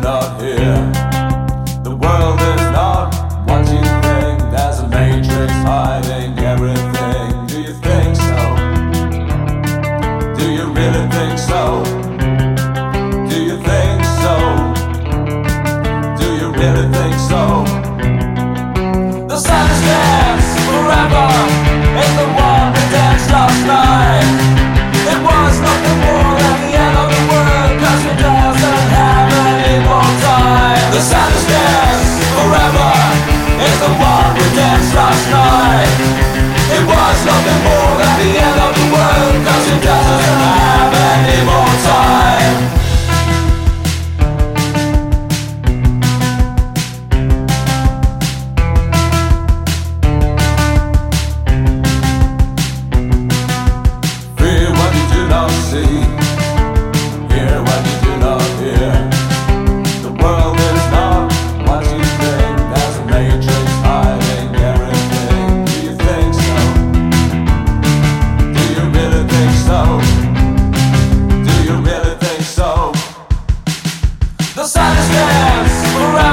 not hear? The world is not what you think. There's a matrix hiding everything. Do you think so? Do you really think so? The is dance forever. It's the one we danced last night. It was nothing more than the end of the world, cause it doesn't have any more time. See. So? Do you really think so? The sun is forever.